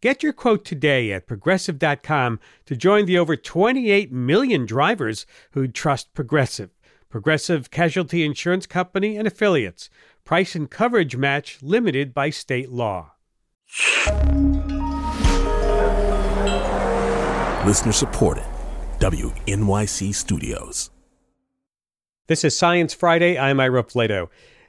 Get your quote today at progressive.com to join the over 28 million drivers who trust Progressive. Progressive Casualty Insurance Company and affiliates. Price and coverage match limited by state law. Listener supported. WNYC Studios. This is Science Friday. I'm Ira Flatow.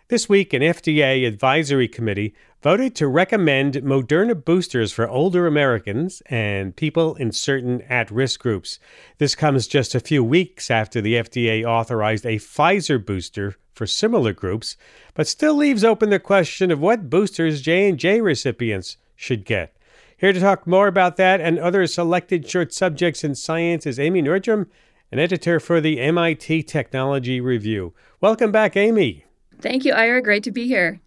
This week, an FDA advisory committee voted to recommend Moderna boosters for older Americans and people in certain at risk groups. This comes just a few weeks after the FDA authorized a Pfizer booster for similar groups, but still leaves open the question of what boosters J&J recipients should get. Here to talk more about that and other selected short subjects in science is Amy Nordrum, an editor for the MIT Technology Review. Welcome back, Amy. Thank you, Ira. Great to be here.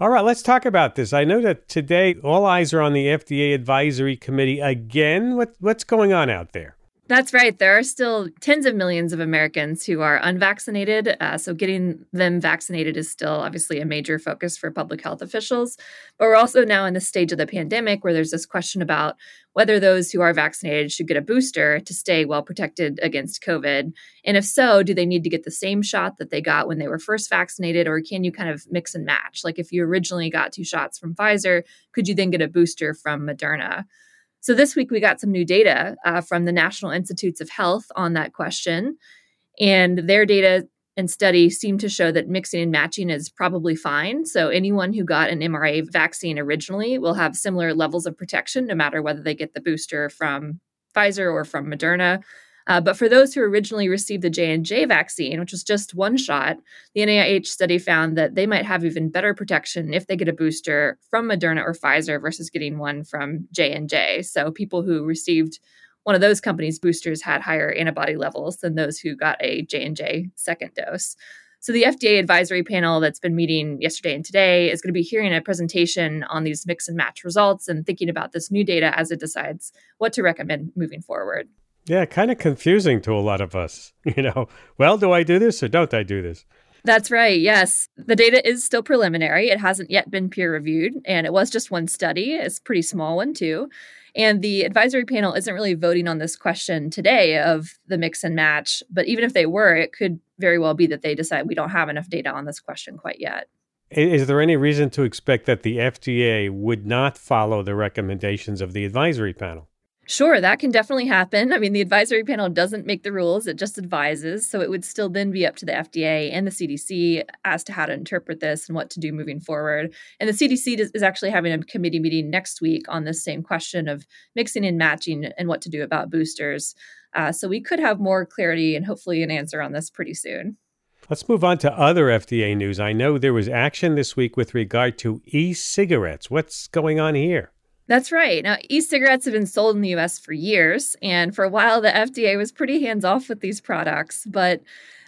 All right, let's talk about this. I know that today all eyes are on the FDA advisory committee again. What, what's going on out there? That's right. There are still tens of millions of Americans who are unvaccinated. Uh, so, getting them vaccinated is still obviously a major focus for public health officials. But we're also now in the stage of the pandemic where there's this question about whether those who are vaccinated should get a booster to stay well protected against COVID. And if so, do they need to get the same shot that they got when they were first vaccinated, or can you kind of mix and match? Like if you originally got two shots from Pfizer, could you then get a booster from Moderna? So this week we got some new data uh, from the National Institutes of Health on that question, and their data and study seem to show that mixing and matching is probably fine. So anyone who got an mRNA vaccine originally will have similar levels of protection, no matter whether they get the booster from Pfizer or from Moderna. Uh, but for those who originally received the J&J vaccine, which was just one shot, the NIH study found that they might have even better protection if they get a booster from Moderna or Pfizer versus getting one from J&J. So people who received one of those companies' boosters had higher antibody levels than those who got a J&J second dose. So the FDA advisory panel that's been meeting yesterday and today is going to be hearing a presentation on these mix and match results and thinking about this new data as it decides what to recommend moving forward. Yeah, kind of confusing to a lot of us. You know, well, do I do this or don't I do this? That's right. Yes. The data is still preliminary. It hasn't yet been peer reviewed, and it was just one study. It's a pretty small one, too. And the advisory panel isn't really voting on this question today of the mix and match. But even if they were, it could very well be that they decide we don't have enough data on this question quite yet. Is there any reason to expect that the FDA would not follow the recommendations of the advisory panel? Sure, that can definitely happen. I mean, the advisory panel doesn't make the rules, it just advises. So it would still then be up to the FDA and the CDC as to how to interpret this and what to do moving forward. And the CDC is actually having a committee meeting next week on this same question of mixing and matching and what to do about boosters. Uh, so we could have more clarity and hopefully an answer on this pretty soon. Let's move on to other FDA news. I know there was action this week with regard to e cigarettes. What's going on here? That's right. Now, e cigarettes have been sold in the US for years. And for a while, the FDA was pretty hands off with these products. But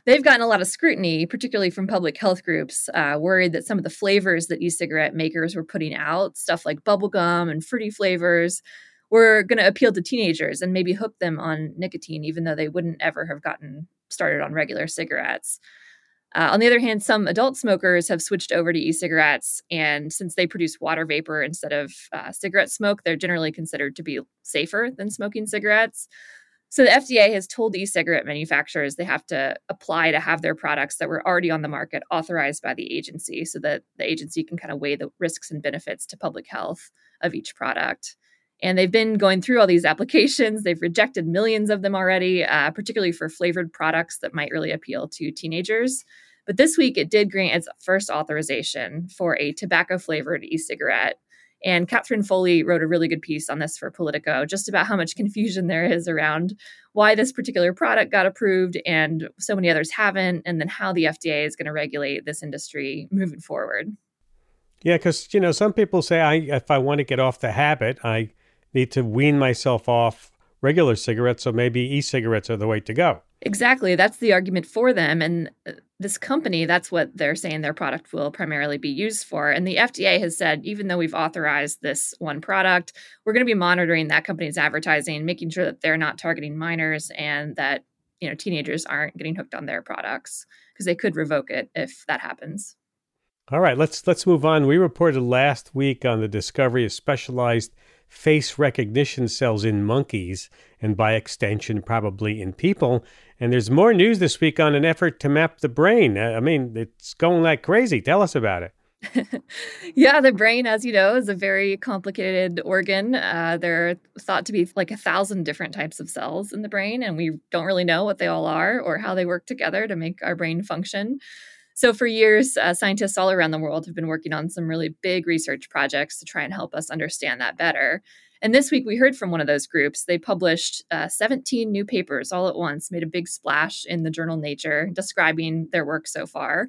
they've gotten a lot of scrutiny, particularly from public health groups, uh, worried that some of the flavors that e cigarette makers were putting out, stuff like bubblegum and fruity flavors, were going to appeal to teenagers and maybe hook them on nicotine, even though they wouldn't ever have gotten started on regular cigarettes. Uh, on the other hand, some adult smokers have switched over to e cigarettes, and since they produce water vapor instead of uh, cigarette smoke, they're generally considered to be safer than smoking cigarettes. So the FDA has told e cigarette manufacturers they have to apply to have their products that were already on the market authorized by the agency so that the agency can kind of weigh the risks and benefits to public health of each product. And they've been going through all these applications. They've rejected millions of them already, uh, particularly for flavored products that might really appeal to teenagers. But this week, it did grant its first authorization for a tobacco flavored e cigarette. And Catherine Foley wrote a really good piece on this for Politico, just about how much confusion there is around why this particular product got approved and so many others haven't, and then how the FDA is going to regulate this industry moving forward. Yeah, because you know some people say I if I want to get off the habit, I need to wean myself off regular cigarettes, so maybe e cigarettes are the way to go. Exactly. That's the argument for them. And uh, this company, that's what they're saying their product will primarily be used for. And the FDA has said, even though we've authorized this one product, we're going to be monitoring that company's advertising, making sure that they're not targeting minors and that you know teenagers aren't getting hooked on their products because they could revoke it if that happens. All right, let's let's move on. We reported last week on the discovery of specialized face recognition cells in monkeys and by extension probably in people and there's more news this week on an effort to map the brain i mean it's going like crazy tell us about it yeah, the brain, as you know, is a very complicated organ. Uh, there are thought to be like a thousand different types of cells in the brain, and we don't really know what they all are or how they work together to make our brain function. So, for years, uh, scientists all around the world have been working on some really big research projects to try and help us understand that better. And this week, we heard from one of those groups. They published uh, 17 new papers all at once, made a big splash in the journal Nature describing their work so far.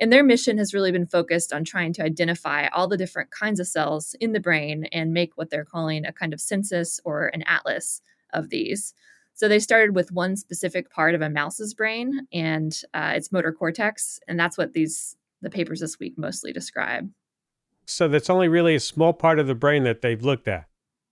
And their mission has really been focused on trying to identify all the different kinds of cells in the brain and make what they're calling a kind of census or an atlas of these. So they started with one specific part of a mouse's brain and uh, its motor cortex, and that's what these the papers this week mostly describe. So that's only really a small part of the brain that they've looked at.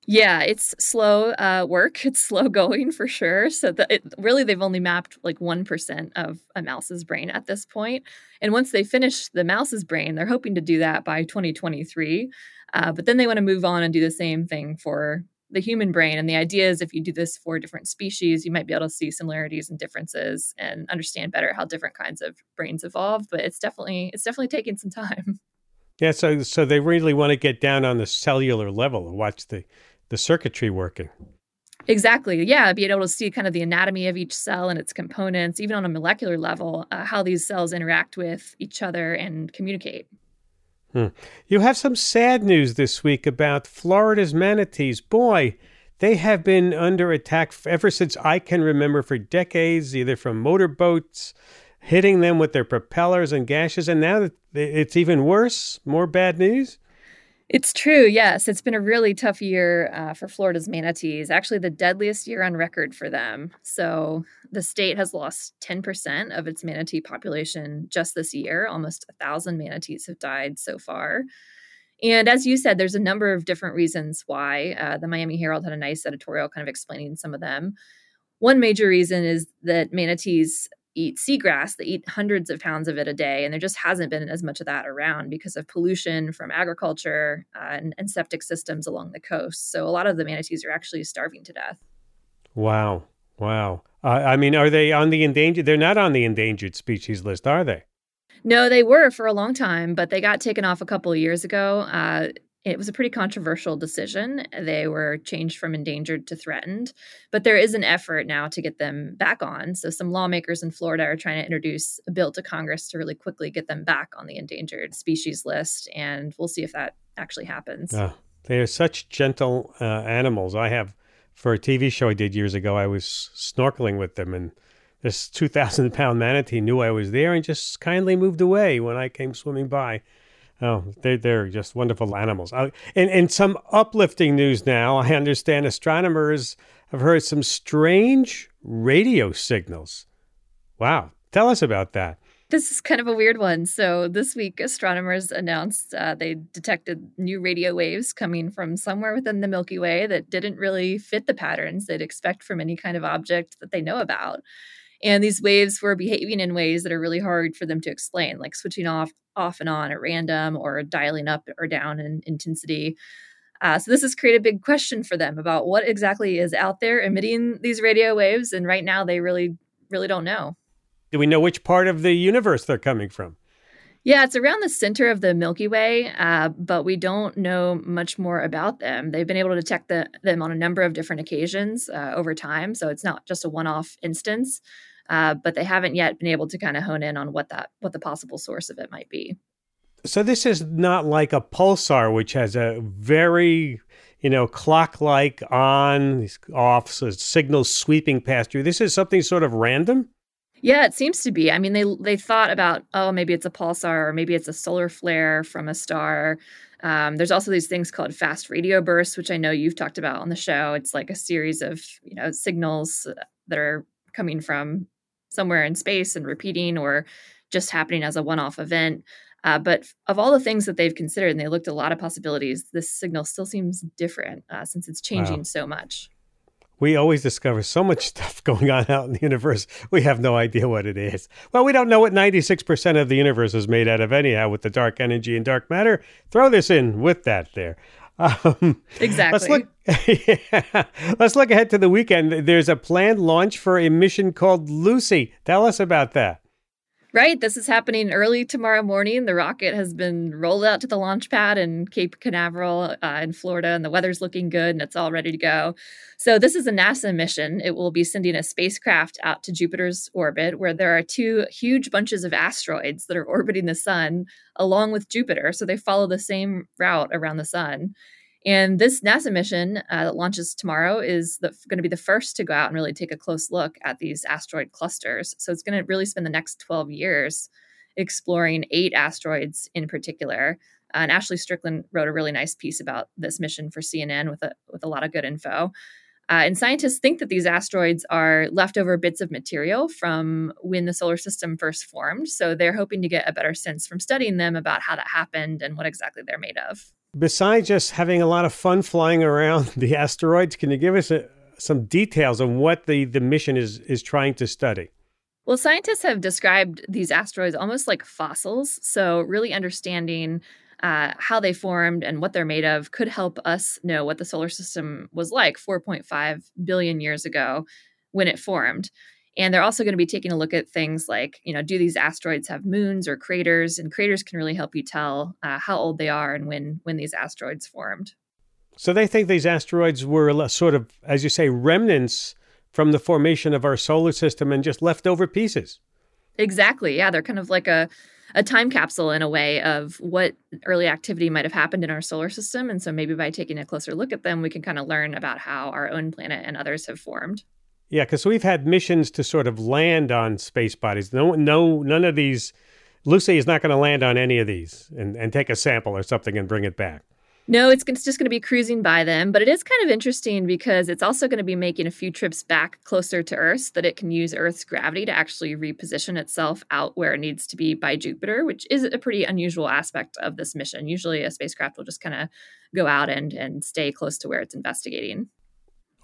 Yeah, it's slow uh, work. It's slow going for sure. So that it, really, they've only mapped like one percent of a mouse's brain at this point. And once they finish the mouse's brain, they're hoping to do that by 2023. Uh, but then they want to move on and do the same thing for the human brain. And the idea is if you do this for different species, you might be able to see similarities and differences and understand better how different kinds of brains evolve. But it's definitely it's definitely taking some time. Yeah, so so they really want to get down on the cellular level and watch the the circuitry working. Exactly. Yeah, being able to see kind of the anatomy of each cell and its components, even on a molecular level, uh, how these cells interact with each other and communicate. Hmm. You have some sad news this week about Florida's manatees. Boy, they have been under attack ever since I can remember for decades, either from motorboats hitting them with their propellers and gashes. And now it's even worse, more bad news. It's true. Yes. It's been a really tough year uh, for Florida's manatees, actually, the deadliest year on record for them. So, the state has lost 10% of its manatee population just this year. Almost a thousand manatees have died so far. And as you said, there's a number of different reasons why. Uh, the Miami Herald had a nice editorial kind of explaining some of them. One major reason is that manatees eat seagrass. They eat hundreds of pounds of it a day, and there just hasn't been as much of that around because of pollution from agriculture uh, and, and septic systems along the coast. So a lot of the manatees are actually starving to death. Wow. Wow. Uh, I mean, are they on the endangered? They're not on the endangered species list, are they? No, they were for a long time, but they got taken off a couple of years ago. Uh, it was a pretty controversial decision. They were changed from endangered to threatened, but there is an effort now to get them back on. So, some lawmakers in Florida are trying to introduce a bill to Congress to really quickly get them back on the endangered species list. And we'll see if that actually happens. Uh, they are such gentle uh, animals. I have, for a TV show I did years ago, I was snorkeling with them, and this 2,000 pound manatee knew I was there and just kindly moved away when I came swimming by. Oh, they, they're just wonderful animals. And, and some uplifting news now. I understand astronomers have heard some strange radio signals. Wow. Tell us about that. This is kind of a weird one. So, this week, astronomers announced uh, they detected new radio waves coming from somewhere within the Milky Way that didn't really fit the patterns they'd expect from any kind of object that they know about. And these waves were behaving in ways that are really hard for them to explain, like switching off off and on at random or dialing up or down in intensity. Uh, so this has created a big question for them about what exactly is out there emitting these radio waves, and right now they really, really don't know. Do we know which part of the universe they're coming from? Yeah, it's around the center of the Milky Way, uh, but we don't know much more about them. They've been able to detect the, them on a number of different occasions uh, over time, so it's not just a one-off instance uh, but they haven't yet been able to kind of hone in on what that what the possible source of it might be. So this is not like a pulsar, which has a very you know clock like on off so signals sweeping past you. This is something sort of random. Yeah, it seems to be. I mean, they they thought about oh maybe it's a pulsar or maybe it's a solar flare from a star. Um, there's also these things called fast radio bursts, which I know you've talked about on the show. It's like a series of you know signals that are coming from somewhere in space and repeating, or just happening as a one-off event. Uh, but of all the things that they've considered, and they looked at a lot of possibilities, this signal still seems different uh, since it's changing wow. so much. We always discover so much stuff going on out in the universe. We have no idea what it is. Well, we don't know what 96% of the universe is made out of, anyhow, with the dark energy and dark matter. Throw this in with that there. Um, exactly. Let's look, yeah, let's look ahead to the weekend. There's a planned launch for a mission called Lucy. Tell us about that. Right. This is happening early tomorrow morning. The rocket has been rolled out to the launch pad in Cape Canaveral uh, in Florida, and the weather's looking good and it's all ready to go. So, this is a NASA mission. It will be sending a spacecraft out to Jupiter's orbit, where there are two huge bunches of asteroids that are orbiting the sun along with Jupiter. So, they follow the same route around the sun. And this NASA mission uh, that launches tomorrow is going to be the first to go out and really take a close look at these asteroid clusters. So it's going to really spend the next 12 years exploring eight asteroids in particular. Uh, and Ashley Strickland wrote a really nice piece about this mission for CNN with a, with a lot of good info. Uh, and scientists think that these asteroids are leftover bits of material from when the solar system first formed. So they're hoping to get a better sense from studying them about how that happened and what exactly they're made of besides just having a lot of fun flying around the asteroids, can you give us a, some details on what the, the mission is, is trying to study? Well, scientists have described these asteroids almost like fossils. So, really understanding uh, how they formed and what they're made of could help us know what the solar system was like 4.5 billion years ago when it formed. And they're also going to be taking a look at things like, you know, do these asteroids have moons or craters? And craters can really help you tell uh, how old they are and when when these asteroids formed. So they think these asteroids were sort of, as you say, remnants from the formation of our solar system and just leftover pieces. Exactly. Yeah, they're kind of like a a time capsule in a way of what early activity might have happened in our solar system. And so maybe by taking a closer look at them, we can kind of learn about how our own planet and others have formed. Yeah, because we've had missions to sort of land on space bodies. No, no, none of these. Lucy is not going to land on any of these and, and take a sample or something and bring it back. No, it's, it's just going to be cruising by them. But it is kind of interesting because it's also going to be making a few trips back closer to Earth so that it can use Earth's gravity to actually reposition itself out where it needs to be by Jupiter, which is a pretty unusual aspect of this mission. Usually a spacecraft will just kind of go out and, and stay close to where it's investigating.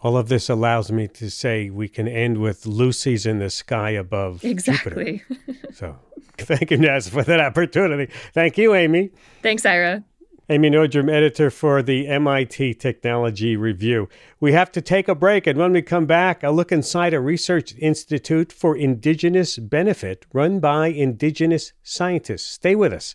All of this allows me to say we can end with Lucy's in the sky above. Exactly. so thank you, NASA, for that opportunity. Thank you, Amy. Thanks, Ira. Amy Nordrum, editor for the MIT Technology Review. We have to take a break, and when we come back, a look inside a research institute for indigenous benefit run by indigenous scientists. Stay with us.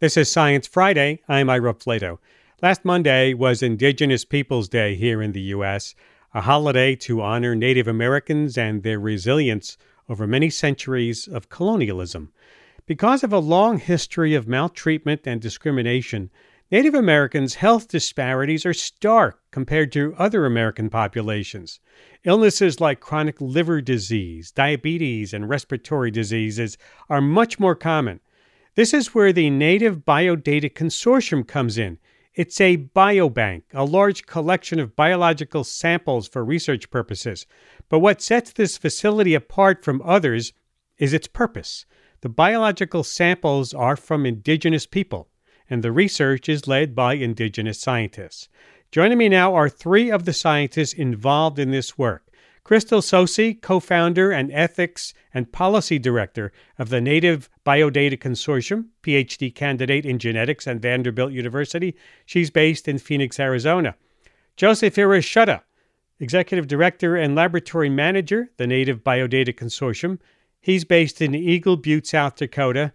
This is Science Friday. I'm Ira Flatow. Last Monday was Indigenous Peoples Day here in the U.S., a holiday to honor Native Americans and their resilience over many centuries of colonialism. Because of a long history of maltreatment and discrimination, Native Americans' health disparities are stark compared to other American populations. Illnesses like chronic liver disease, diabetes, and respiratory diseases are much more common this is where the Native Biodata Consortium comes in. It's a biobank, a large collection of biological samples for research purposes. But what sets this facility apart from others is its purpose. The biological samples are from indigenous people, and the research is led by indigenous scientists. Joining me now are three of the scientists involved in this work. Krystal Tsosie, co founder and ethics and policy director of the Native Biodata Consortium, PhD candidate in genetics at Vanderbilt University. She's based in Phoenix, Arizona. Joseph Yracheta, executive director and laboratory manager, the Native Biodata Consortium. He's based in Eagle Butte, South Dakota.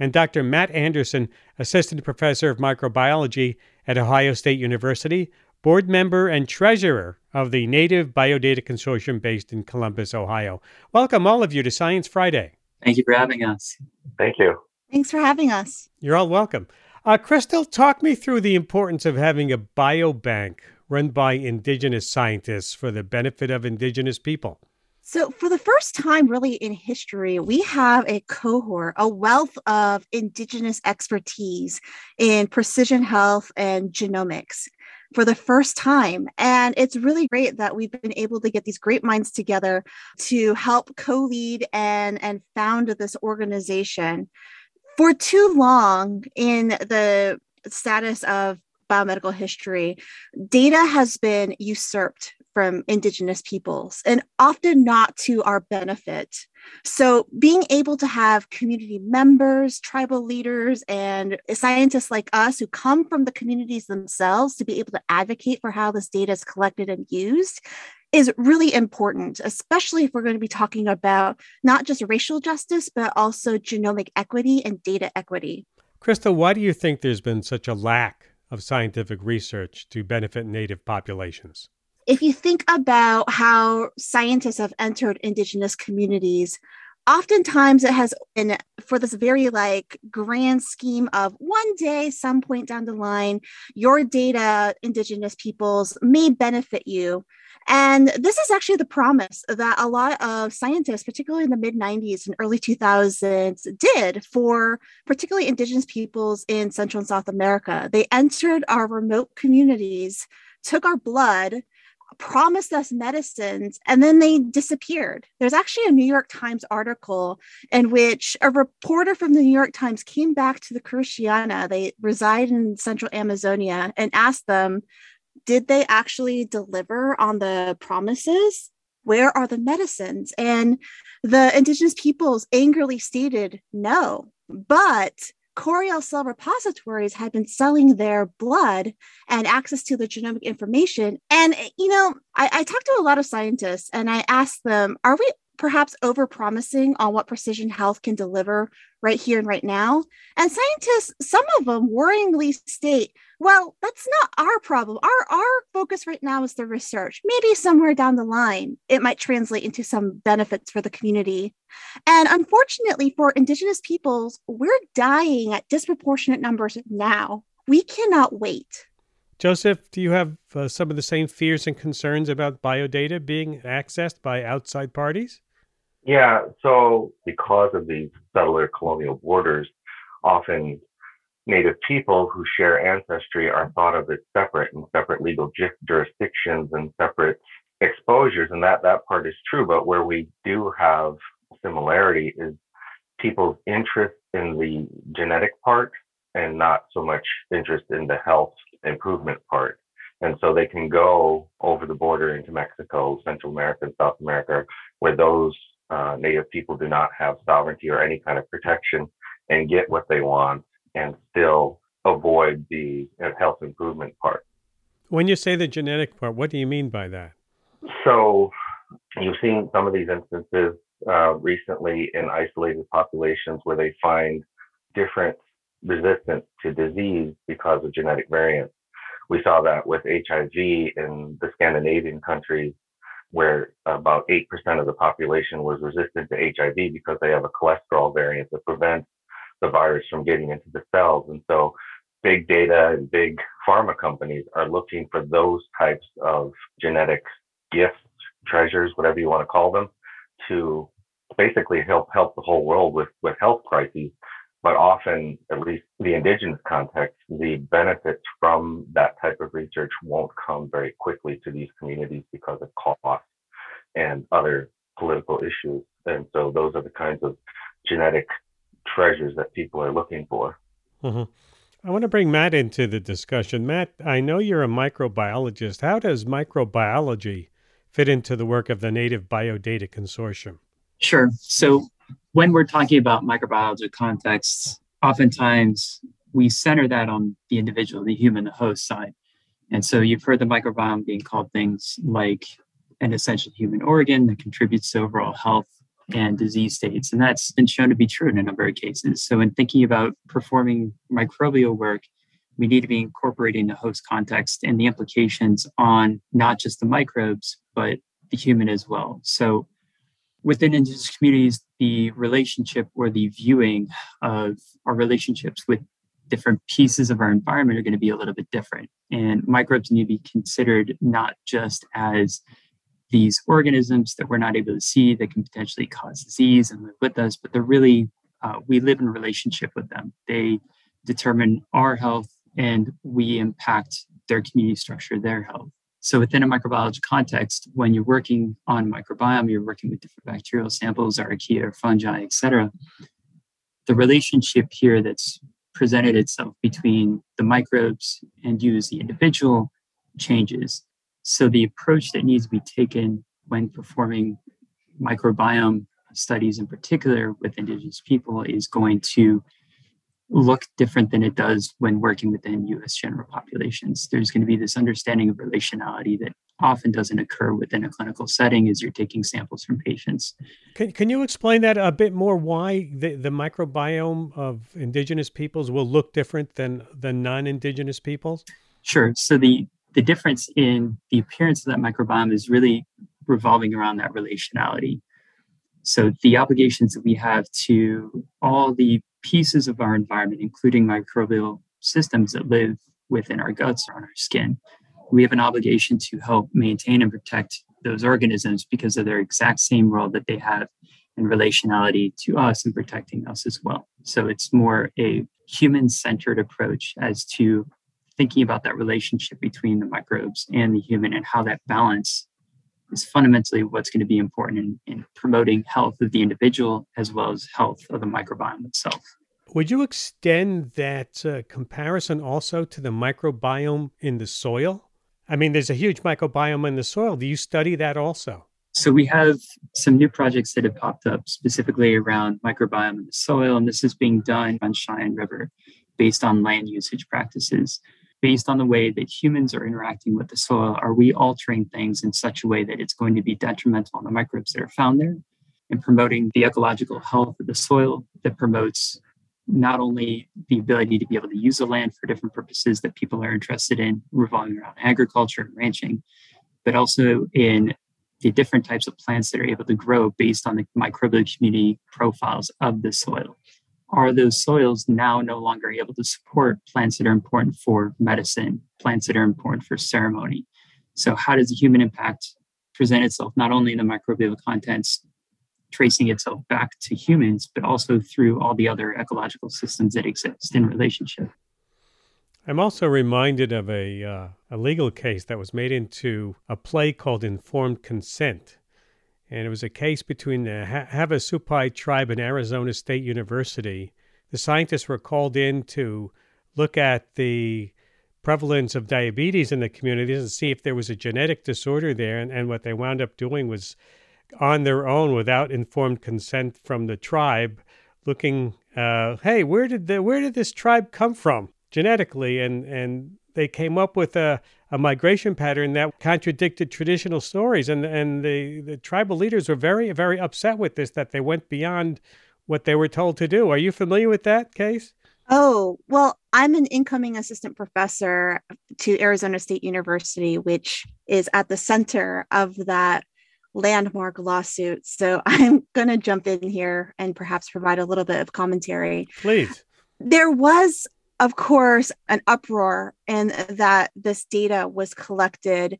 And Dr. Matt Anderson, assistant professor of microbiology at Ohio State University, board member and treasurer of the Native Biodata Consortium based in Columbus, Ohio. Welcome, all of you, to Science Friday. Thank you for having us. Thank you. Thanks for having us. You're all welcome. Uh, Krystal, talk me through the importance of having a biobank run by Indigenous scientists for the benefit of Indigenous people. So, for the first time, really in history, we have a cohort, a wealth of Indigenous expertise in precision health and genomics for the first time. And it's really great that we've been able to get these great minds together to help co lead and, and found this organization. For too long, in the status of biomedical history, data has been usurped from Indigenous peoples and often not to our benefit. So, being able to have community members, tribal leaders, and scientists like us who come from the communities themselves to be able to advocate for how this data is collected and used is really important, especially if we're going to be talking about not just racial justice, but also genomic equity and data equity. Krystal, why do you think there's been such a lack of scientific research to benefit Native populations? If you think about how scientists have entered indigenous communities oftentimes it has been for this very like grand scheme of one day some point down the line your data indigenous peoples may benefit you. And this is actually the promise that a lot of scientists particularly in the mid 90s and early 2000s did for particularly indigenous peoples in central and south america. They entered our remote communities took our blood promised us medicines and then they disappeared. There's actually a New York Times article in which a reporter from the New York Times came back to the Karitiana, they reside in central Amazonia, and asked them, did they actually deliver on the promises? Where are the medicines? And the indigenous peoples angrily stated no. But Coriell cell repositories had been selling their blood and access to the genomic information. And, you know, I, I talked to a lot of scientists and I asked them, are we perhaps over promising on what precision health can deliver right here and right now. And scientists, some of them worryingly state, well, that's not our problem. Our, our focus right now is the research. Maybe somewhere down the line, it might translate into some benefits for the community. And unfortunately, for Indigenous peoples, we're dying at disproportionate numbers now. We cannot wait. Joseph, do you have uh, some of the same fears and concerns about biodata being accessed by outside parties? Yeah, so because of these settler colonial borders, often Native people who share ancestry are thought of as separate and separate legal jurisdictions and separate exposures, and that that part is true. But where we do have similarity is people's interest in the genetic part and not so much interest in the health improvement part. And so they can go over the border into Mexico, Central America, South America, where those uh, Native people do not have sovereignty or any kind of protection and get what they want and still avoid the health improvement part. When you say the genetic part, what do you mean by that? So you've seen some of these instances uh, recently in isolated populations where they find different resistance to disease because of genetic variants. We saw that with HIV in the Scandinavian countries where about 8% of the population was resistant to HIV because they have a cholesterol variant that prevents the virus from getting into the cells. And so big data and big pharma companies are looking for those types of genetic gifts, treasures, whatever you want to call them, to basically help help the whole world with, with health crises. But often, at least the indigenous context, the benefits from that type of research won't come very quickly to these communities because of cost and other political issues. And so those are the kinds of genetic treasures that people are looking for. Mm-hmm. I want to bring Matt into the discussion. Matt, I know you're a microbiologist. How does microbiology fit into the work of the Native Biodata Consortium? Sure. So when we're talking about microbiology contexts, oftentimes we center that on the individual, the human, the host side. And so you've heard the microbiome being called things like an essential human organ that contributes to overall health and disease states. And that's been shown to be true in a number of cases. So, in thinking about performing microbial work, we need to be incorporating the host context and the implications on not just the microbes, but the human as well. So within indigenous communities, the relationship or the viewing of our relationships with different pieces of our environment are going to be a little bit different. And microbes need to be considered not just as these organisms that we're not able to see that can potentially cause disease and live with us, but they're really, uh, we live in relationship with them. They determine our health and we impact their community structure, their health. So within a microbiology context, when you're working on microbiome, you're working with different bacterial samples, archaea, fungi, etc. The relationship here that's presented itself between the microbes and you as the individual changes. So the approach that needs to be taken when performing microbiome studies in particular with indigenous people is going to look different than it does when working within US general populations. There's going to be this understanding of relationality that often doesn't occur within a clinical setting as you're taking samples from patients. Can, can you explain that a bit more why the, the microbiome of indigenous peoples will look different than, than non-indigenous peoples? Sure. So the the difference in the appearance of that microbiome is really revolving around that relationality. So the obligations that we have to all the pieces of our environment, including microbial systems that live within our guts or on our skin. We have an obligation to help maintain and protect those organisms because of their exact same role that they have in relationality to us and protecting us as well. So it's more a human centered approach as to thinking about that relationship between the microbes and the human and how that balance is fundamentally what's going to be important in, in promoting health of the individual as well as health of the microbiome itself. Would you extend that uh, comparison also to the microbiome in the soil? I mean, there's a huge microbiome in the soil. Do you study that also? So we have some new projects that have popped up specifically around microbiome in the soil, and this is being done on Cheyenne River based on land usage practices based on the way that humans are interacting with the soil, are we altering things in such a way that it's going to be detrimental on the microbes that are found there and promoting the ecological health of the soil that promotes not only the ability to be able to use the land for different purposes that people are interested in revolving around agriculture and ranching, but also in the different types of plants that are able to grow based on the microbial community profiles of the soil are those soils now no longer able to support plants that are important for medicine, plants that are important for ceremony? So, how does the human impact present itself not only in the microbial contents, tracing itself back to humans, but also through all the other ecological systems that exist in relationship? I'm also reminded of a, uh, a legal case that was made into a play called Informed Consent and it was a case between the Havasupai tribe and Arizona State University. The scientists were called in to look at the prevalence of diabetes in the communities and see if there was a genetic disorder there. And, and what they wound up doing was on their own, without informed consent from the tribe, looking, uh, hey, where did the where did this tribe come from genetically? And and they came up with a, a migration pattern that contradicted traditional stories. And, and the, the tribal leaders were very, very upset with this, that they went beyond what they were told to do. Are you familiar with that case? Oh, well, I'm an incoming assistant professor to Arizona State University, which is at the center of that landmark lawsuit. So I'm going to jump in here and perhaps provide a little bit of commentary. Please. There was of course, an uproar and that this data was collected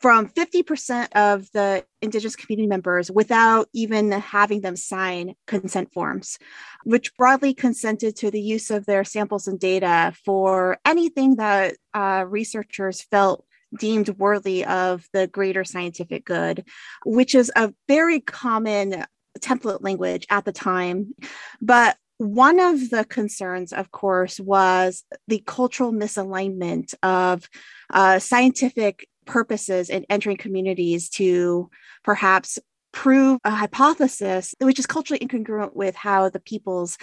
from 50% of the Indigenous community members without even having them sign consent forms, which broadly consented to the use of their samples and data for anything that uh, researchers felt deemed worthy of the greater scientific good, which is a very common template language at the time. But one of the concerns, of course, was the cultural misalignment of uh, scientific purposes in entering communities to perhaps prove a hypothesis which is culturally incongruent with how the peoples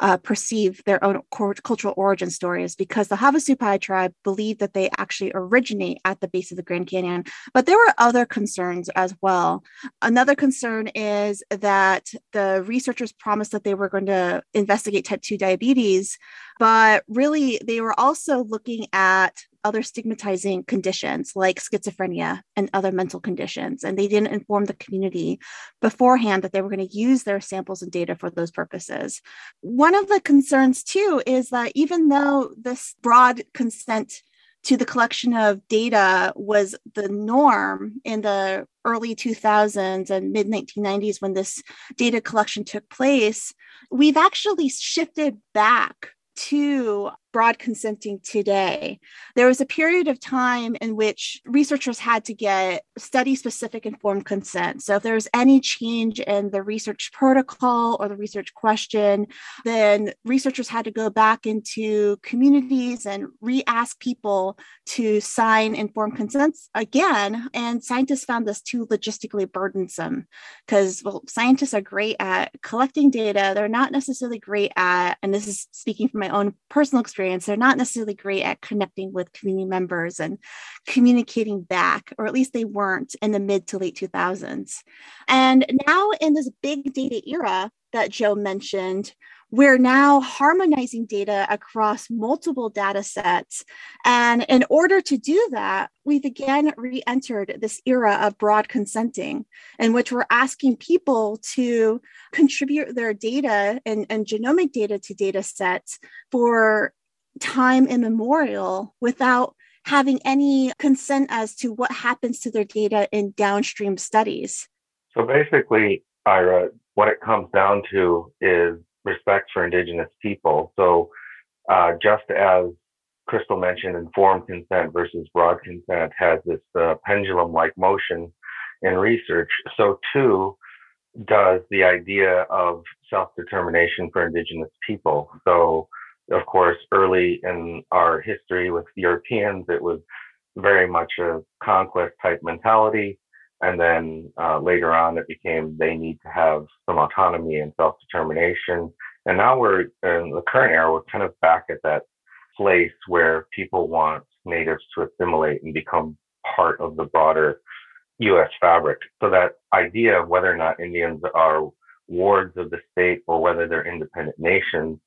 uh, perceive their own cultural origin stories because the Havasupai tribe believe that they actually originate at the base of the Grand Canyon. But there were other concerns as well. Another concern is that the researchers promised that they were going to investigate type 2 diabetes, but really they were also looking at other stigmatizing conditions like schizophrenia and other mental conditions. And they didn't inform the community beforehand that they were going to use their samples and data for those purposes. One of the concerns, too, is that even though this broad consent to the collection of data was the norm in the early 2000s and mid 1990s when this data collection took place, we've actually shifted back to broad consenting today. There was a period of time in which researchers had to get study specific informed consent. So, if there was any change in the research protocol or the research question, then researchers had to go back into communities and re ask people to sign informed consents again. And scientists found this too logistically burdensome because, well, scientists are great at collecting data. They're not necessarily great at, and this is speaking from my own personal experience experience, they're not necessarily great at connecting with community members and communicating back, or at least they weren't in the mid to late 2000s. And now, in this big data era that Joe mentioned, we're now harmonizing data across multiple data sets. And in order to do that, we've again re entered this era of broad consenting, in which we're asking people to contribute their data and, and genomic data to data sets for time immemorial without having any consent as to what happens to their data in downstream studies. So basically, Ira, what it comes down to is respect for Indigenous people. So uh, just as Krystal mentioned, informed consent versus broad consent has this uh, pendulum like motion in research, so too does the idea of self determination for Indigenous people. So of course, early in our history with Europeans, it was very much a conquest type mentality. And then uh, later on, it became they need to have some autonomy and self determination. And now we're in the current era, we're kind of back at that place where people want natives to assimilate and become part of the broader US fabric. So that idea of whether or not Indians are wards of the state or whether they're independent nations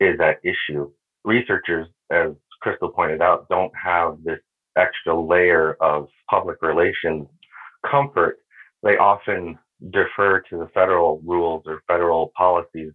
is at issue. Researchers, as Krystal pointed out, don't have this extra layer of public relations comfort. They often defer to the federal rules or federal policies.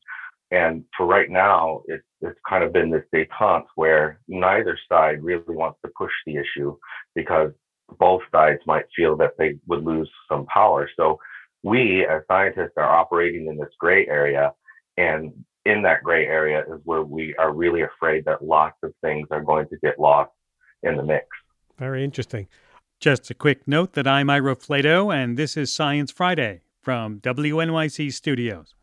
And for right now, it's, it's kind of been this detente where neither side really wants to push the issue because both sides might feel that they would lose some power. So we as scientists are operating in this gray area and in that gray area is where we are really afraid that lots of things are going to get lost in the mix. Very interesting. Just a quick note that I'm Ira Flatow, and this is Science Friday from WNYC Studios.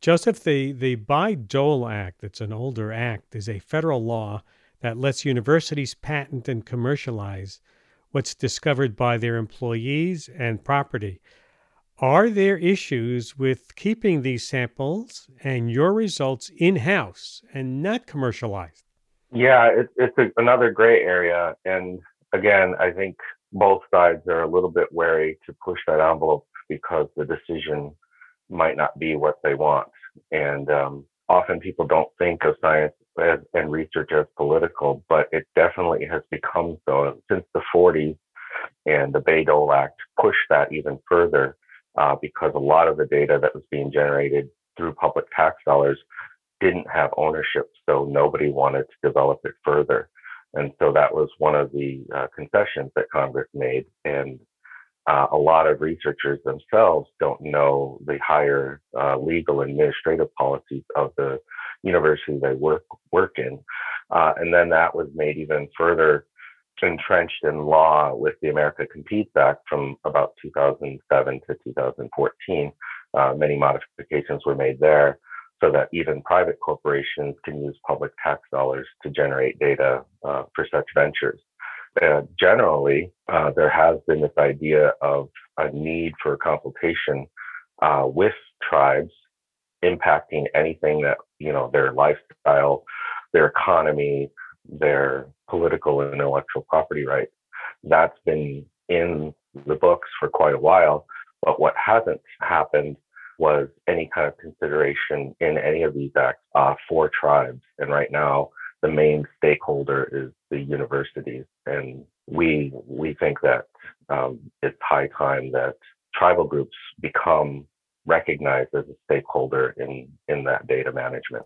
Joseph, the, the Bayh-Dole Act, it's an older act, is a federal law that lets universities patent and commercialize what's discovered by their employees and property. Are there issues with keeping these samples and your results in house and not commercialized? Yeah, it, it's a, another gray area. And again, I think both sides are a little bit wary to push that envelope because the decision might not be what they want. And um, often people don't think of science as, and research as political, but it definitely has become so since the 40s. And the Bayh-Dole Act pushed that even further uh, because a lot of the data that was being generated through public tax dollars didn't have ownership, so nobody wanted to develop it further. And so that was one of the uh, concessions that Congress made. And uh, a lot of researchers themselves don't know the higher uh, legal and administrative policies of the university they work work in. Uh, and then that was made even further entrenched in law with the America Competes Act from about 2007 to 2014. Uh, many modifications were made there so that even private corporations can use public tax dollars to generate data uh, for such ventures. uh, generally, uh, there has been this idea of a need for consultation uh, with tribes impacting anything that, you know, their lifestyle, their economy, their political and intellectual property rights. That's been in the books for quite a while. But what hasn't happened was any kind of consideration in any of these acts uh, for tribes. And right now, the main stakeholder is the universities. And we we think that um, it's high time that tribal groups become recognized as a stakeholder in in that data management.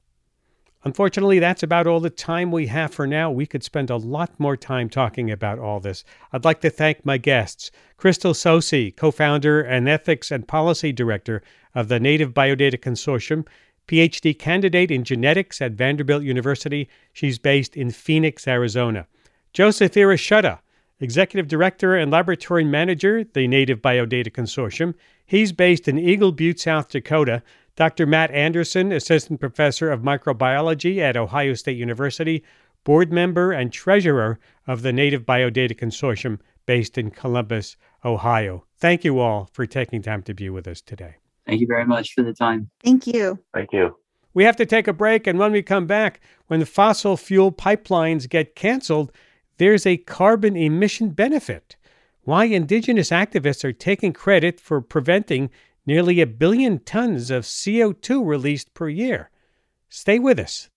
Unfortunately, that's about all the time we have for now. We could spend a lot more time talking about all this. I'd like to thank my guests Krystal Tsosie, co founder and ethics and policy director of the Native Biodata Consortium, PhD candidate in genetics at Vanderbilt University. She's based in Phoenix, Arizona. Joseph Yracheta, executive director and laboratory manager, the Native Biodata Consortium. He's based in Eagle Butte, South Dakota. Dr. Matt Anderson, Assistant Professor of Microbiology at Ohio State University, board member and treasurer of the Native Biodata Consortium based in Columbus, Ohio. Thank you all for taking time to be with us today. Thank you very much for the time. Thank you. Thank you. We have to take a break, and when we come back, when the fossil fuel pipelines get canceled, there's a carbon emission benefit. Why indigenous activists are taking credit for preventing nearly a billion tons of CO2 released per year. Stay with us.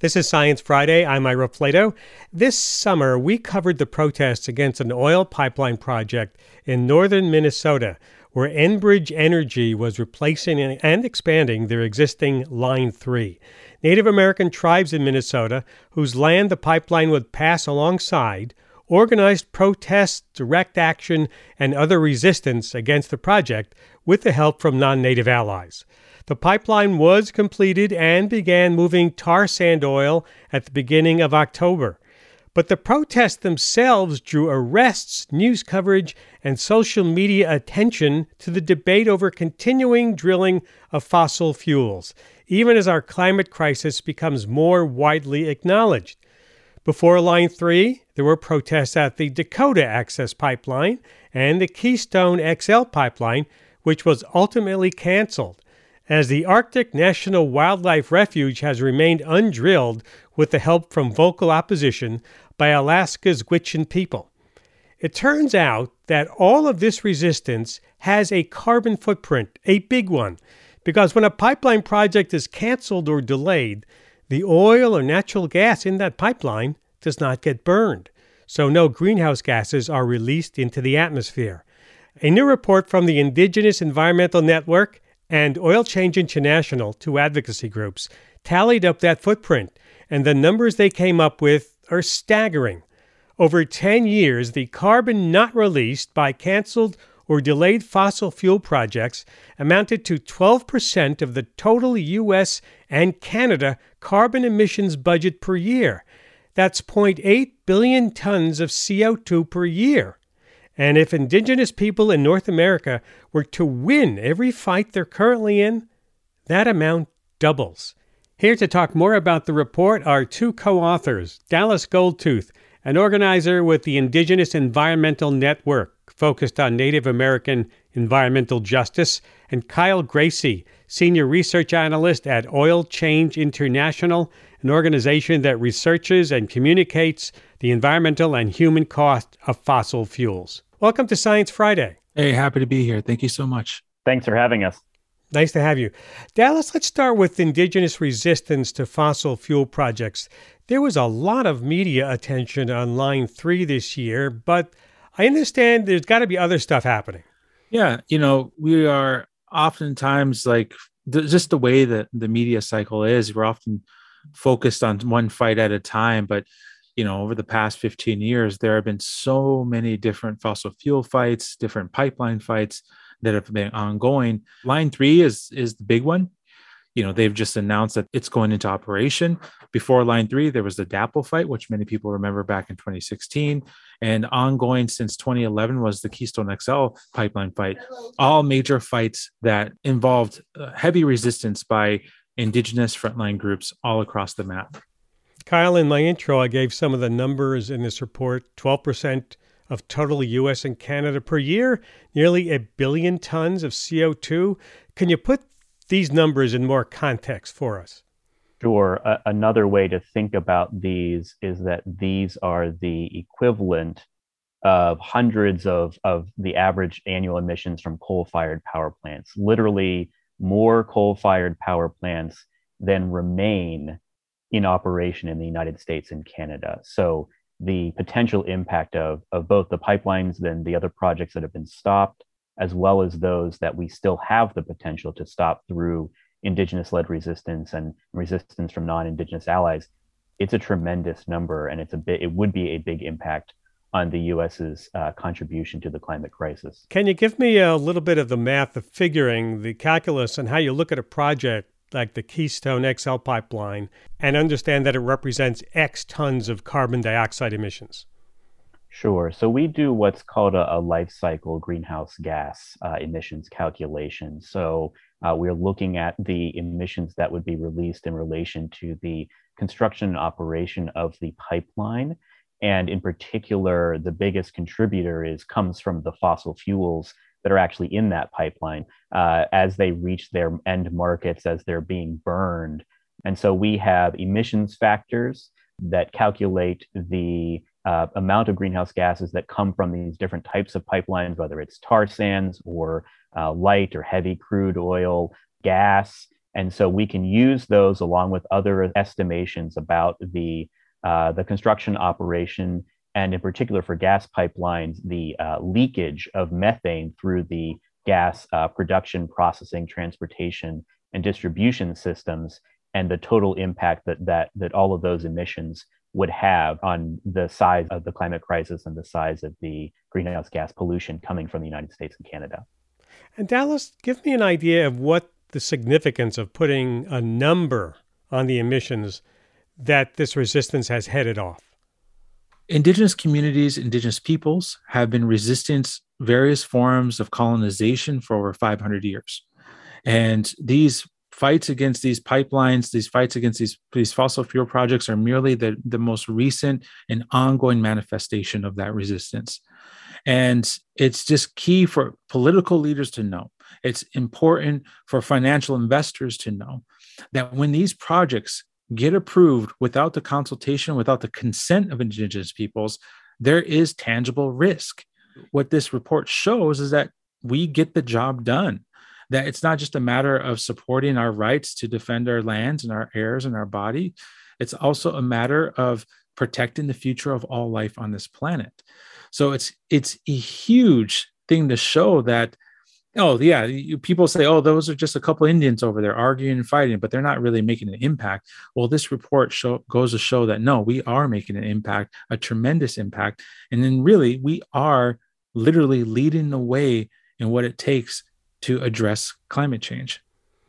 This is Science Friday. I'm Ira Flatow. This summer, we covered the protests against an oil pipeline project in northern Minnesota, where Enbridge Energy was replacing and expanding their existing Line 3. Native American tribes in Minnesota, whose land the pipeline would pass alongside, organized protests, direct action, and other resistance against the project with the help from non native allies. The pipeline was completed and began moving tar sand oil at the beginning of October. But the protests themselves drew arrests, news coverage, and social media attention to the debate over continuing drilling of fossil fuels, even as our climate crisis becomes more widely acknowledged. Before Line 3, there were protests at the Dakota Access Pipeline and the Keystone XL Pipeline, which was ultimately canceled, as the Arctic National Wildlife Refuge has remained undrilled with the help from vocal opposition by Alaska's Gwich'in people. It turns out that all of this resistance has a carbon footprint, a big one, because when a pipeline project is canceled or delayed, the oil or natural gas in that pipeline does not get burned, so no greenhouse gases are released into the atmosphere. A new report from the Indigenous Environmental Network and Oil Change International, two advocacy groups, tallied up that footprint, and the numbers they came up with are staggering. Over 10 years, the carbon not released by canceled or delayed fossil fuel projects amounted to 12% of the total U.S. and Canada carbon emissions budget per year. That's 0.8 billion tons of CO2 per year. And if indigenous people in North America were to win every fight they're currently in, that amount doubles. Here to talk more about the report are two co authors Dallas Goldtooth, an organizer with the Indigenous Environmental Network, focused on Native American environmental justice, and Kyle Gracey, Senior Research Analyst at Oil Change International, an organization that researches and communicates the environmental and human cost of fossil fuels. Welcome to Science Friday. Hey, happy to be here. Thank you so much. Thanks for having us. Nice to have you. Dallas, let's start with indigenous resistance to fossil fuel projects. There was a lot of media attention on Line 3 this year, but I understand there's got to be other stuff happening. Yeah, you know, we are oftentimes like th- just the way that the media cycle is, we're often focused on one fight at a time. But, you know, over the past 15 years, there have been so many different fossil fuel fights, different pipeline fights that have been ongoing. Line three is is the big one you know they've just announced that it's going into operation. Before line three there was the DAPL fight which many people remember back in 2016 and ongoing since 2011 was the keystone xl pipeline fight. All major fights that involved uh, heavy resistance by indigenous frontline groups all across the map. Kyle, in my intro, I gave some of the numbers in this report. 12% of total US and Canada per year, nearly a billion tons of CO2. Can you put these numbers in more context for us? Sure. Uh, another way to think about these is that these are the equivalent of hundreds of, of the average annual emissions from coal fired power plants. Literally, more coal fired power plants than remain in operation in the United States and Canada. So, the potential impact of, of both the pipelines and the other projects that have been stopped, as well as those that we still have the potential to stop through indigenous led resistance and resistance from non indigenous allies, it's a tremendous number and it's a bit, it would be a big impact on the US's uh, contribution to the climate crisis. Can you give me a little bit of the math, the figuring, the calculus, and how you look at a project like the Keystone XL pipeline and understand that it represents X tons of carbon dioxide emissions? Sure. So we do what's called a, a life cycle greenhouse gas uh, emissions calculation. So uh, we're looking at the emissions that would be released in relation to the construction and operation of the pipeline and in particular the biggest contributor is comes from the fossil fuels that are actually in that pipeline uh, as they reach their end markets as they're being burned and so we have emissions factors that calculate the uh, amount of greenhouse gases that come from these different types of pipelines whether it's tar sands or uh, light or heavy crude oil gas. And so we can use those along with other estimations about the uh, the construction operation, and in particular for gas pipelines, the uh, leakage of methane through the gas uh, production, processing, transportation, and distribution systems, and the total impact that, that, that all of those emissions would have on the size of the climate crisis and the size of the greenhouse gas pollution coming from the United States and Canada. And Dallas, give me an idea of what the significance of putting a number on the emissions that this resistance has headed off? Indigenous communities, indigenous peoples have been resisting various forms of colonization for over 500 years. And these fights against these pipelines, these fights against these, these fossil fuel projects are merely the, the most recent and ongoing manifestation of that resistance. And it's just key for political leaders to know. It's important for financial investors to know that when these projects get approved without the consultation, without the consent of indigenous peoples, there is tangible risk. What this report shows is that we get the job done, that it's not just a matter of supporting our rights to defend our lands and our airs and our body, it's also a matter of protecting the future of all life on this planet. So it's it's a huge thing to show that oh yeah you, people say oh those are just a couple indians over there arguing and fighting but they're not really making an impact. Well this report show, goes to show that no we are making an impact a tremendous impact. And then really we are literally leading the way in what it takes to address climate change.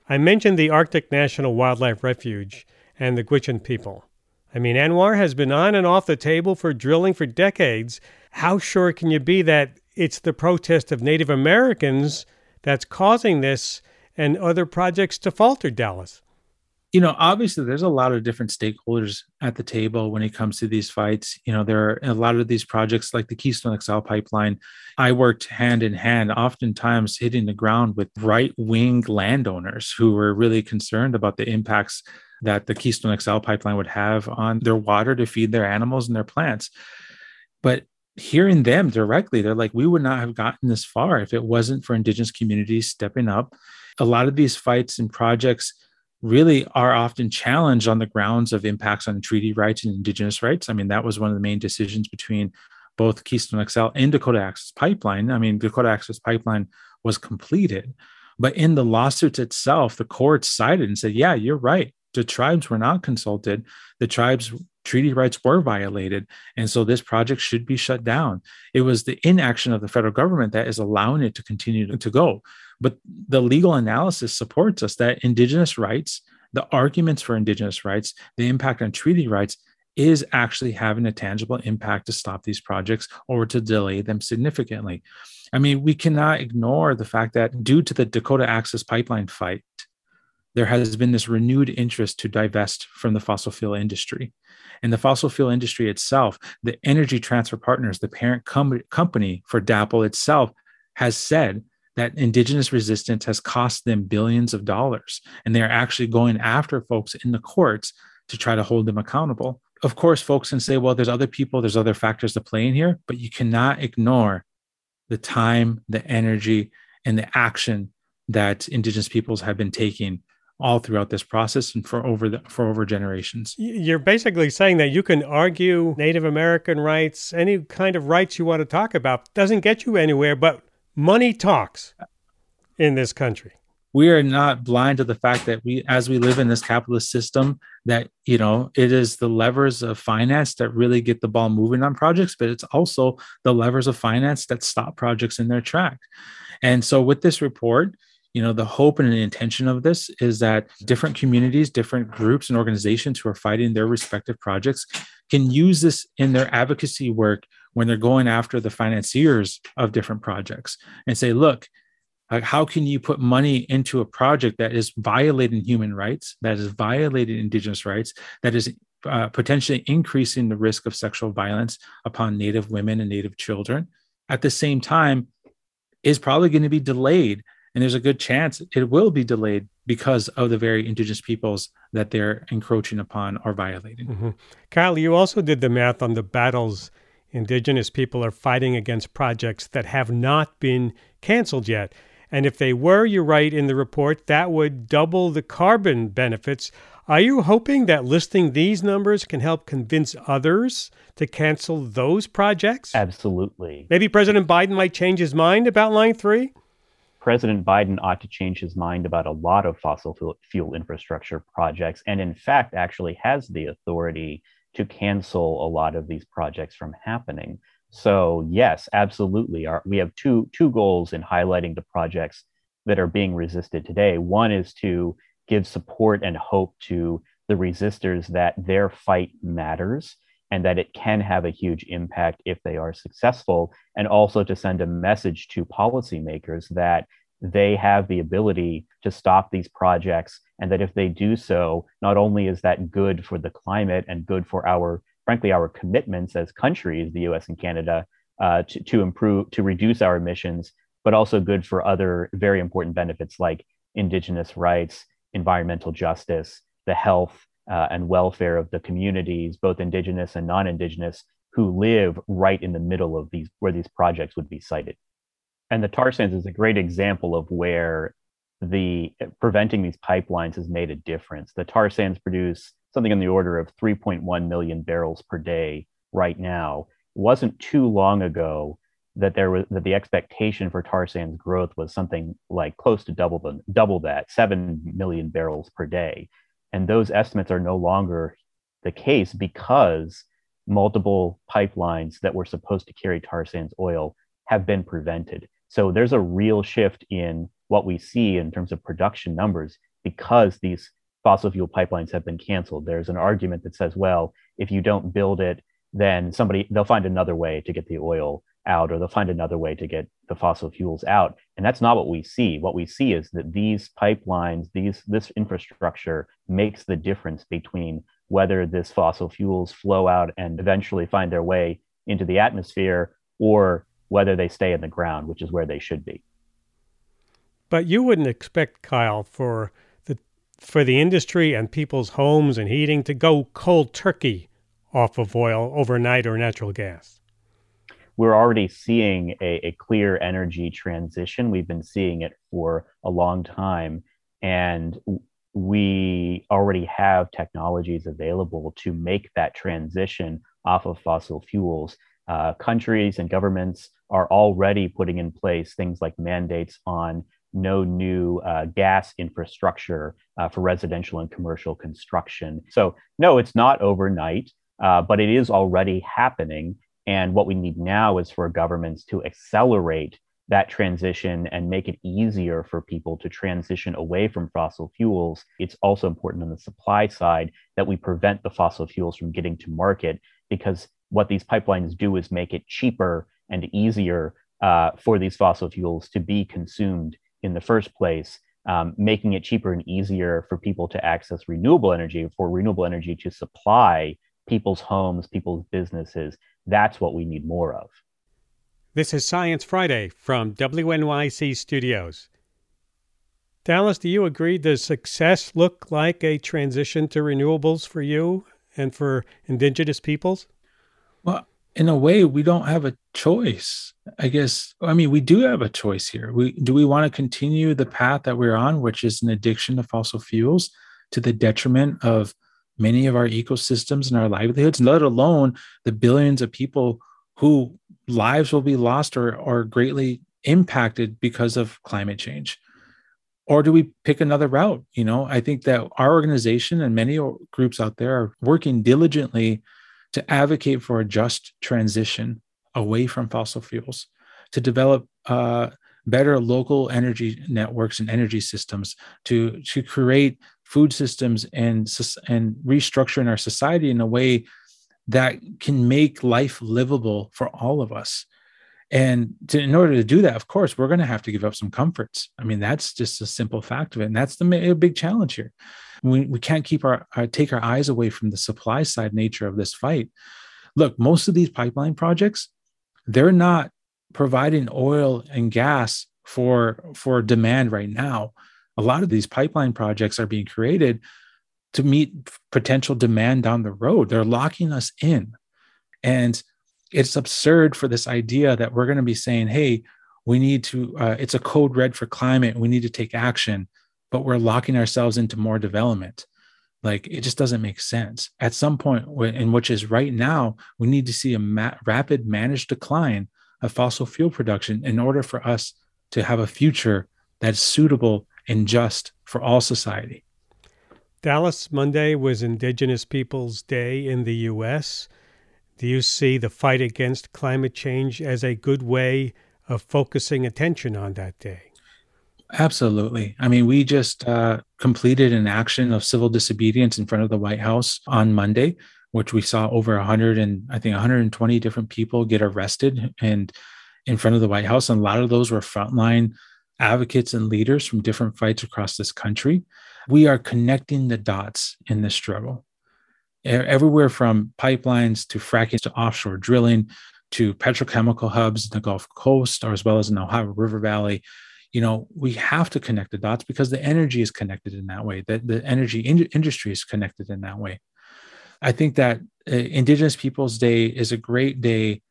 I mentioned the arctic national wildlife refuge and the gwich'in people. I mean ANWR has been on and off the table for drilling for decades. How sure can you be that it's the protest of Native Americans that's causing this and other projects to falter, Dallas? You know, obviously, there's a lot of different stakeholders at the table when it comes to these fights. You know, there are a lot of these projects like the Keystone XL pipeline. I worked hand in hand, oftentimes hitting the ground with right wing landowners who were really concerned about the impacts that the Keystone XL pipeline would have on their water to feed their animals and their plants. But hearing them directly, they're like, we would not have gotten this far if it wasn't for Indigenous communities stepping up. A lot of these fights and projects really are often challenged on the grounds of impacts on treaty rights and Indigenous rights. I mean, that was one of the main decisions between both Keystone XL and Dakota Access Pipeline. I mean, Dakota Access Pipeline was completed, but in the lawsuits itself, the court cited and said, yeah, you're right. The tribes were not consulted. The tribes treaty rights were violated. And so this project should be shut down. It was the inaction of the federal government that is allowing it to continue to go. But the legal analysis supports us that Indigenous rights, the arguments for Indigenous rights, the impact on treaty rights is actually having a tangible impact to stop these projects or to delay them significantly. I mean, we cannot ignore the fact that due to the Dakota Access Pipeline fight, there has been this renewed interest to divest from the fossil fuel industry. And the fossil fuel industry itself, the Energy Transfer Partners, the parent com- company for DAPL itself, has said that indigenous resistance has cost them billions of dollars. And they're actually going after folks in the courts to try to hold them accountable. Of course, folks can say, well, there's other people, there's other factors to play in here, but you cannot ignore the time, the energy, and the action that indigenous peoples have been taking all throughout this process and for over the, for over generations. You're basically saying that you can argue Native American rights, any kind of rights you want to talk about, doesn't get you anywhere, but money talks in this country. We are not blind to the fact that we, as we live in this capitalist system, that you know it is the levers of finance that really get the ball moving on projects, but it's also the levers of finance that stop projects in their track. And so, with this report, you know the hope and the intention of this is that different communities different groups and organizations who are fighting their respective projects can use this in their advocacy work when they're going after the financiers of different projects and say look like how can you put money into a project that is violating human rights that is violating indigenous rights that is uh, potentially increasing the risk of sexual violence upon native women and native children? At the same time is probably going to be delayed and there's a good chance it will be delayed because of the very indigenous peoples that they're encroaching upon or violating. Mm-hmm. Kyle, you also did the math on the battles indigenous people are fighting against projects that have not been canceled yet. And if they were, you're right in the report, that would double the carbon benefits. Are you hoping that listing these numbers can help convince others to cancel those projects? Absolutely. Maybe President Biden might change his mind about Line 3? President Biden ought to change his mind about a lot of fossil fuel infrastructure projects, and in fact, actually has the authority to cancel a lot of these projects from happening. So, yes, absolutely. Our, we have two, two goals in highlighting the projects that are being resisted today. One is to give support and hope to the resistors that their fight matters and that it can have a huge impact if they are successful, and also to send a message to policymakers that they have the ability to stop these projects, and that if they do so, not only is that good for the climate and good for our, frankly, our commitments as countries, the US and Canada, uh, to, to improve, to reduce our emissions, but also good for other very important benefits like indigenous rights, environmental justice, the health uh, and welfare of the communities, both indigenous and non-indigenous, who live right in the middle of these where these projects would be sited. And the tar sands is a great example of where the preventing these pipelines has made a difference. The tar sands produce something in the order of 3.1 million barrels per day right now. It wasn't too long ago that there was that the expectation for tar sands growth was something like close to double the double that, seven million barrels per day. And those estimates are no longer the case because multiple pipelines that were supposed to carry tar sands oil have been prevented. So there's a real shift in what we see in terms of production numbers because these fossil fuel pipelines have been canceled. There's an argument that says, well, if you don't build it, then somebody they'll find another way to get the oil out or they'll find another way to get the fossil fuels out. And that's not what we see. What we see is that these pipelines these this infrastructure makes the difference between whether this fossil fuels flow out and eventually find their way into the atmosphere or whether they stay in the ground which is where they should be. But you wouldn't expect kyle for the for the industry and people's homes and heating to go cold turkey off of oil overnight or natural gas we're already seeing a, a, clear energy transition. We've been seeing it for a long time. And we already have technologies available to make that transition off of fossil fuels. Uh, countries and governments are already putting in place things like mandates on no new uh, gas infrastructure uh, for residential and commercial construction. So, no, it's not overnight, uh, but it is already happening. And what we need now is for governments to accelerate that transition and make it easier for people to transition away from fossil fuels. It's also important on the supply side that we prevent the fossil fuels from getting to market because what these pipelines do is make it cheaper and easier uh, for these fossil fuels to be consumed in the first place. um, making it cheaper and easier for people to access renewable energy, for renewable energy to supply people's homes, people's businesses. That's what we need more of. This is Science Friday from WNYC Studios. Dallas, do you agree? Does success look like a transition to renewables for you and for indigenous peoples? Well, in a way, we don't have a choice. I guess. I mean, we do have a choice here. We do we want to continue the path that we're on, which is an addiction to fossil fuels, to the detriment of many of our ecosystems and our livelihoods, let alone the billions of people who lives will be lost or, are greatly impacted because of climate change. Or do we pick another route? You know i think that our organization and many groups out there are working diligently to advocate for a just transition away from fossil fuels to develop uh, better local energy networks and energy systems to to create food systems and and restructuring our society in a way that can make life livable for all of us. And to, in order to do that of course we're going to have to give up some comforts. I mean that's just a simple fact of it and that's the big challenge here. We, we can't keep our, our take our eyes away from the supply side nature of this fight. Look most of these pipeline projects they're not providing oil and gas for for demand right now a lot of these pipeline projects are being created to meet potential demand down the road. They're locking us in. And it's absurd for this idea that we're going to be saying hey we need to uh, it's a code red for climate we need to take action but we're locking ourselves into more development. Like it just doesn't make sense. At some point in which is right now we need to see a ma- rapid managed decline of fossil fuel production in order for us to have a future that's suitable and just for all society dallas monday was indigenous peoples day in the us do you see the fight against climate change as a good way of focusing attention on that day? Absolutely. I mean, we just uh, completed an action of civil disobedience in front of the White House on Monday, which we saw over 100 and I think 120 different people get arrested and in front of the White House. And a lot of those were frontline advocates and leaders from different fights across this country. We are connecting the dots in this struggle everywhere from pipelines to fracking to offshore drilling to petrochemical hubs in the Gulf Coast or as well as in the Ohio River Valley. You know, we have to connect the dots because the energy is connected in that way, that the energy in- industry is connected in that way. I think that uh, Indigenous Peoples Day is a great day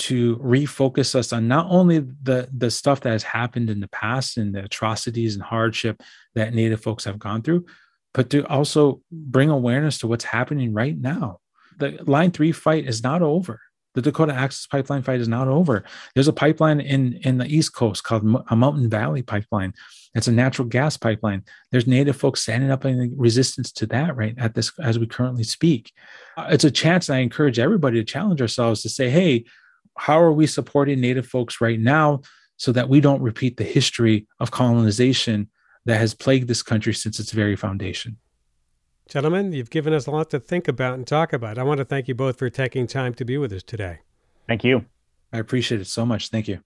to refocus us on not only the the stuff that has happened in the past and the atrocities and hardship that Native folks have gone through, but to also bring awareness to what's happening right now. The line three fight is not over. The Dakota Access Pipeline fight is not over. There's a pipeline in, in the East Coast called a Mountain Valley Pipeline. It's a natural gas pipeline. There's Native folks standing up in resistance to that right at this as we currently speak. Uh, it's a chance, and I encourage everybody to challenge ourselves to say, "Hey, how are we supporting Native folks right now so that we don't repeat the history of colonization that has plagued this country since its very foundation. Gentlemen, you've given us a lot to think about and talk about. I want to thank you both for taking time to be with us today. Thank you. I appreciate it so much. Thank you.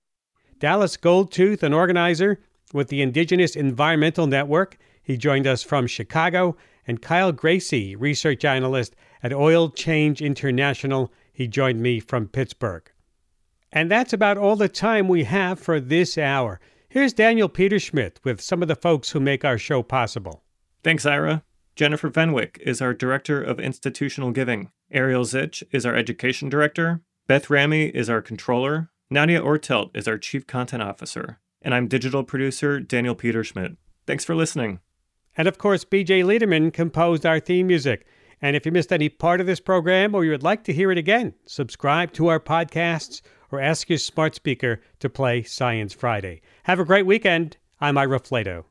Dallas Goldtooth, an organizer with the Indigenous Environmental Network. He joined us from Chicago. And Kyle Gracey, research analyst at Oil Change International. He joined me from Pittsburgh. And that's about all the time we have for this hour. Here's Daniel Peterschmidt with some of the folks who make our show possible. Thanks, Ira. Jennifer Fenwick is our Director of Institutional Giving. Ariel Zych is our Education Director. Beth Ramey is our Controller. Nadia Ortelt is our Chief Content Officer. And I'm digital producer Daniel Peterschmidt. Thanks for listening. And of course, BJ Leiderman composed our theme music. And if you missed any part of this program or you would like to hear it again, subscribe to our podcasts or ask your smart speaker to play Science Friday. Have a great weekend. I'm Ira Flatow.